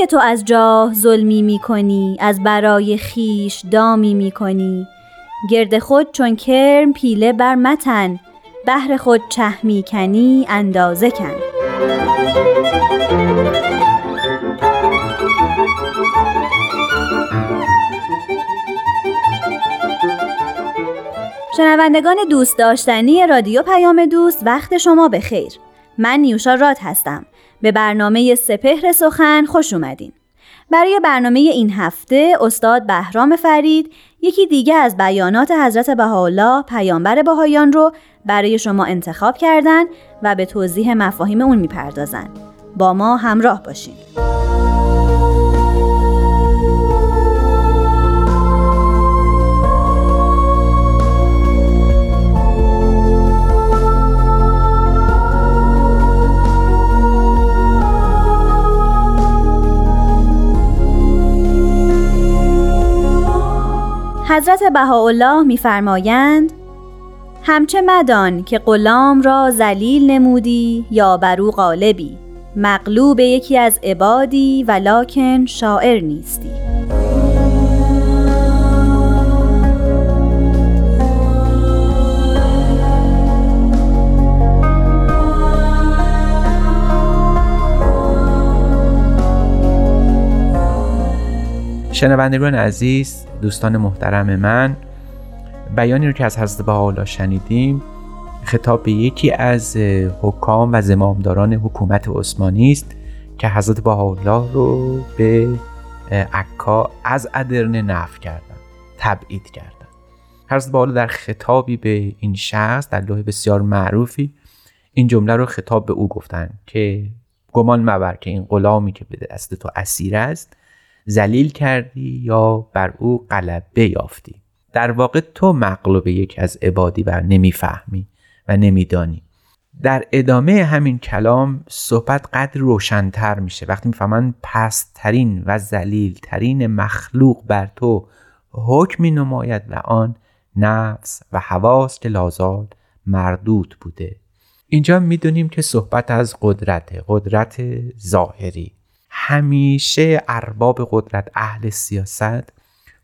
که تو از جاه ظلمی می کنی از برای خیش دامی می کنی گرد خود چون کرم پیله بر متن بهر خود چه می کنی اندازه کن. شنوندگان دوست داشتنی رادیو پیام دوست وقت شما به خیر من نیوشا راد هستم. به برنامه سپهر سخن خوش اومدین. برای برنامه این هفته استاد بهرام فرید یکی دیگه از بیانات حضرت بهاءالله پیامبر بهایان رو برای شما انتخاب کردن و به توضیح مفاهیم اون می‌پردازن. با ما همراه باشین. حضرت بهاءالله میفرمایند همچه مدان که غلام را ذلیل نمودی یا بر او غالبی مغلوب یکی از عبادی ولکن شاعر نیستی. شنوندگان عزیز دوستان محترم من بیانی رو که از حضرت بهاءالله شنیدیم خطاب به یکی از حکام و زمامداران حکومت عثمانی است که حضرت بهاءالله رو به عکا از ادرنه نف کردن تبعید کردن. حضرت بهاءالله در خطابی به این شخص در لوح بسیار معروفی این جمله رو خطاب به او گفتن که گمان مبر که این غلامی که به دست تو اسیر است زلیل کردی یا بر او غلبه یافتی در واقع تو مغلوب یکی از عبادی و نمی‌فهمی و نمیدانی. در ادامه همین کلام صحبت قدر روشنتر میشه. وقتی می‌فهمن پسترین و ترین مخلوق بر تو حکم می نماید و آن نفس و حواس که لازال مردود بوده. اینجا می‌دونیم که صحبت از قدرت قدرت ظاهری. همیشه ارباب قدرت اهل سیاست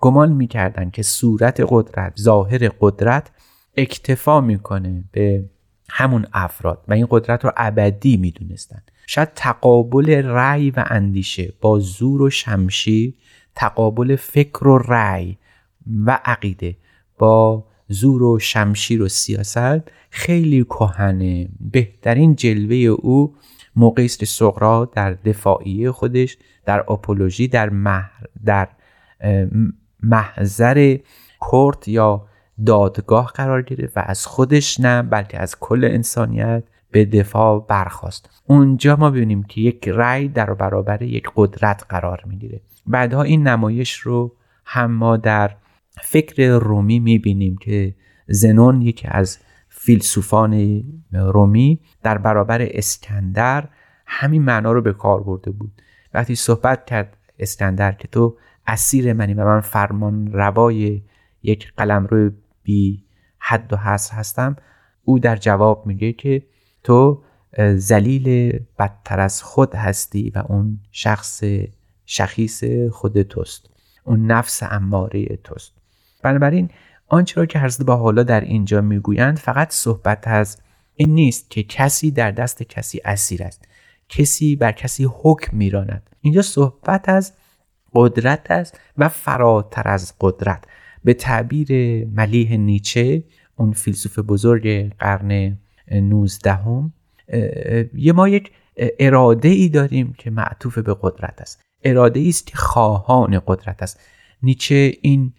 گمان می‌کردن که صورت قدرت ظاهر قدرت اکتفا می‌کنه به همون افراد و این قدرت رو ابدی می‌دونستن. شاید تقابل رأی و اندیشه با زور و شمشیر تقابل فکر و رأی و عقیده با زور و شمشیر و سیاست خیلی کهنه. بهترین جلوه او موقعی است سقرا در دفاعیه خودش در اپولوژی در, مح... در محضر کورت یا دادگاه قرار گرفت و از خودش نه بلکه از کل انسانیت به دفاع برخواست اونجا ما ببینیم که یک رأی در برابر یک قدرت قرار می‌گیره. بعدها این نمایش رو هم ما در فکر رومی می‌بینیم که زنون یکی از فیلسوفان رومی در برابر اسکندر همین معنا رو به کار برده بود. وقتی صحبت کرد اسکندر که تو اسیر منی و من فرمان روای یک قلم رو بی حد و حصر هستم او در جواب میگه که تو زلیل بدتر از خود هستی و اون شخص شخیص خود توست. اون نفس اماره توست. بنابراین آنچه را که حضرت با حالا در اینجا می‌گویند فقط صحبت از این نیست که کسی در دست کسی اسیر است. کسی بر کسی حکم میراند. اینجا صحبت از قدرت است و فراتر از قدرت. به تعبیر ملیح نیچه اون فیلسوف بزرگ قرن 19 هم یه ما یک اراده ای داریم که معطوف به قدرت است. اراده ای است که خواهان قدرت است. نیچه این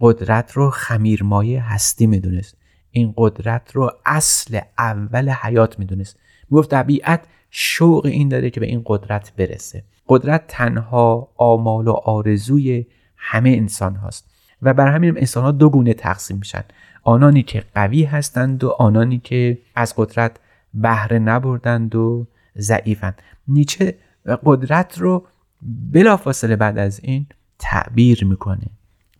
قدرت رو خمیرمایه هستی می‌دونست. این قدرت رو اصل اول حیات می‌دونست. می‌گفت طبیعت شوق این داره که به این قدرت برسه. قدرت تنها آمال و آرزوی همه انسان هاست. و بر همین انسان ها دو گونه تقسیم میشن. آنانی که قوی هستند و آنانی که از قدرت بهره نبردند و ضعیفند. نیچه قدرت رو بلافاصله بعد از این تعبیر می‌کنه.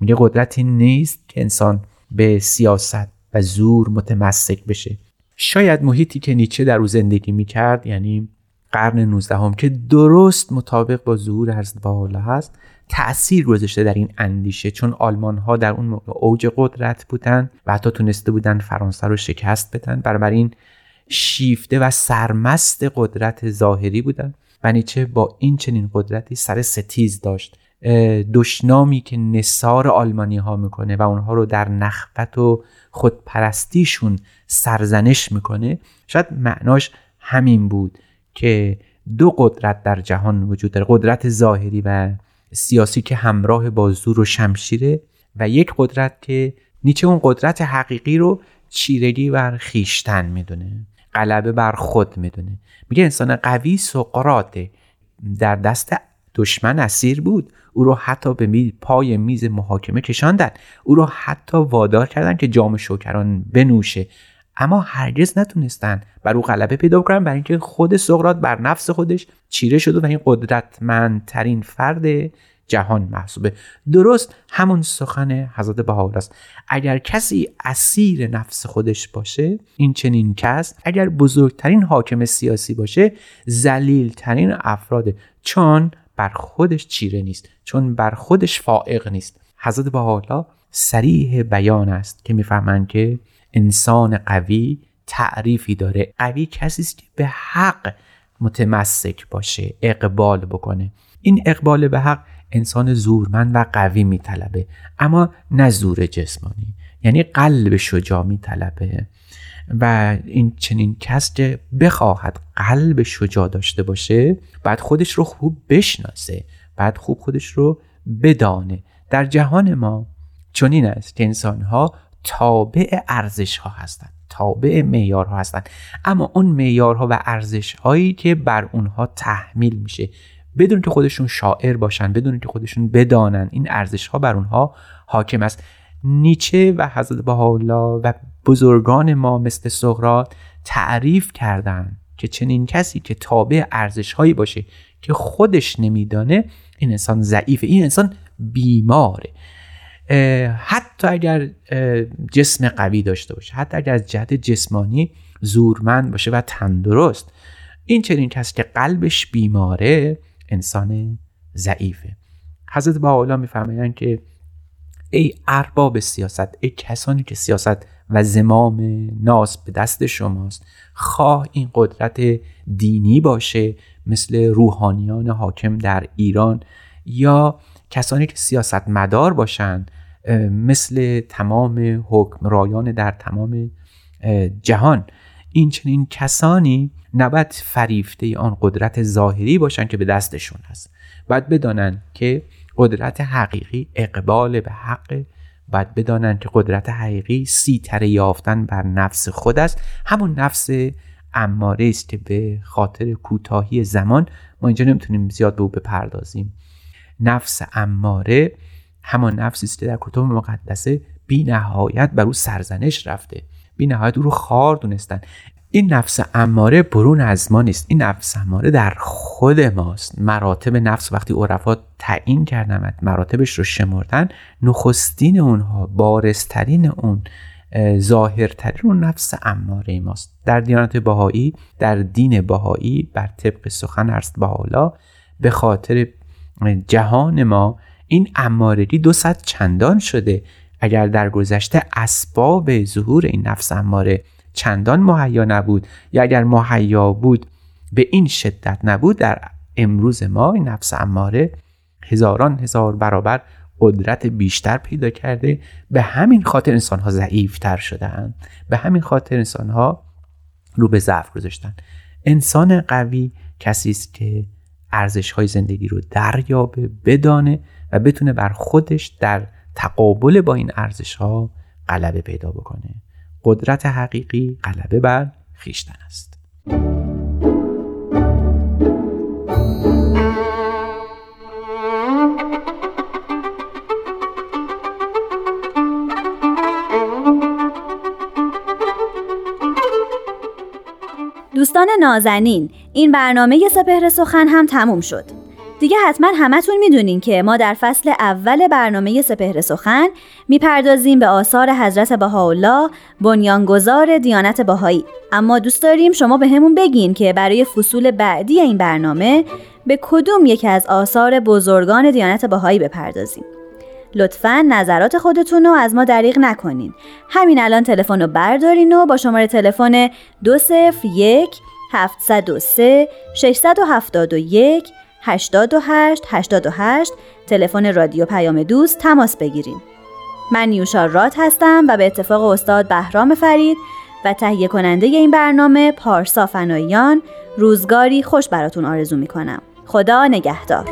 میگه قدرتی نیست که انسان به سیاست و زور متمسک بشه. شاید محیطی که نیچه در او زندگی می‌کرد یعنی قرن 19 هم که درست مطابق با ظهور حضرت حالا هست تأثیر گذاشته در این اندیشه چون آلمان ها در اون موقع اوج قدرت بودن و حتی تونسته بودن فرانسه رو شکست بدن. این شیفته و سرمست قدرت ظاهری بودن و نیچه با این چنین قدرتی سر ستیز داشت. دشنامی که نصار آلمانی ها می‌کنه و اونها رو در نخبت و خودپرستیشون سرزنش می‌کنه شاید معناش همین بود که دو قدرت در جهان وجود داره قدرت ظاهری و سیاسی که همراه با زور و شمشیره و یک قدرت که نیچه اون قدرت حقیقی رو چیرگی بر خیشتن می‌دونه غلبه بر خود می‌دونه. میگه انسان قوی سقراته در دست دشمن اسیر بود. او رو حتی به پای میز محاکمه کشاندن. او رو حتی وادار کردن که جام شوکران بنوشه. اما هرگز نتونستن بر او غلبه پیدا کنن برای اینکه خود سقراط بر نفس خودش چیره شده و این قدرتمندترین فرد جهان محسوبه. درست همون سخن حضرت بهاءالله است. اگر کسی اسیر نفس خودش باشه این چنین کس اگر بزرگترین حاکم سیاسی باشه ترین افراده. چون بر خودش چیره نیست چون بر خودش فائق نیست. حضرت بهاءالله سریح بیان است که می‌فهمند که انسان قوی تعریفی داره. قوی کسی است که به حق متمسک باشه اقبال بکنه. این اقبال به حق انسان زورمند و قوی میطلبه اما نه زور جسمانی یعنی قلب شجاع میطلبه. و این چنین کس که بخواهد قلب شجاع داشته باشه بعد خودش رو خوب بشناسه بعد خوب خودش رو بدانه. در جهان ما چنین است که انسان ها تابع ارزش ها هستند تابع معیارها هستند. اما اون معیارها و ارزش هایی که بر اونها تحمیل میشه بدون که خودشون شاعر باشن بدون که خودشون بدانن این ارزش ها بر اونها حاکم است. نیچه و حضرت بهاءالله و بزرگان ما مثل سقراط تعریف کردن که چنین کسی که تابع ارزش هایی باشه که خودش نمیدانه این انسان ضعیفه این انسان بیماره. حتی اگر جسم قوی داشته باشه حتی اگر از جهت جسمانی زورمند باشه و تندرست این چنین کسی که قلبش بیماره انسان ضعیفه. حضرت با میفرمایند که ای ارباب سیاست ای کسانی که سیاست و زمام ناس به دست شماست. خواه این قدرت دینی باشه مثل روحانیان حاکم در ایران یا کسانی که سیاست مدار باشند مثل تمام حکمرایان در تمام جهان. این چنین کسانی نباید فریفته آن قدرت ظاهری باشن که به دستشون هست. باید بدانند که قدرت حقیقی اقبال به حق باید بدانند که قدرت حقیقی سیتر یافتن بر نفس خود است. همون نفس اماره است که به خاطر کوتاهی زمان ما اینجا نمی‌تونیم زیاد به او بپردازیم. نفس اماره همان نفسی است که در کتب مقدسه بی نهایت بر او سرزنش رفته. بی نهایت او رو خار دونستن. این نفس اماره برون از ما نیست. این نفس اماره در خود ماست. مراتب نفس وقتی عرفا تعیین کردن مراتبش رو شمردن نخستین اونها بارسترین اون ظاهرترین اون نفس اماره ماست. در دیانت بهایی در دین بهایی بر طبق سخن ارست حالا به خاطر جهان ما این امارگی دو صد چندان شده. اگر در گذشته اسباب ظهور این نفس اماره چندان مهیا نبود. یا اگر مهیا بود به این شدت نبود در امروز ما این نفس اماره هزاران هزار برابر قدرت بیشتر پیدا کرده. به همین خاطر انسان ها ضعیفتر شدن به همین خاطر انسان ها رو به ضعف گذاشتن. انسان قوی کسی است که ارزش های زندگی رو دریابه بدانه و بتونه بر خودش در تقابل با این ارزش ها غلبه پیدا بکنه. قدرت حقیقی غلبه بر خیشتن است. دوستان نازنین این برنامه سپهر سخن هم تموم شد. دیگه حتما همتون می‌دونین که ما در فصل اول برنامه سپهر سخن می‌پردازیم به آثار حضرت بهاءالله بنیانگذار دیانت بهایی. اما دوست داریم شما به همون بگین که برای فصول بعدی این برنامه به کدوم یکی از آثار بزرگان دیانت بهایی بپردازیم. لطفا نظرات خودتون رو از ما دریغ نکنین. همین الان تلفن رو بردارین و با شماره تلفن 201 703 671 828 828 تلفن رادیو پیام دوست تماس بگیرین من نیوشا رات هستم و به اتفاق استاد بهرام فرید و تهیه کننده این برنامه پارسا فناییان روزگاری خوش براتون آرزو می‌کنم. خدا نگهدار.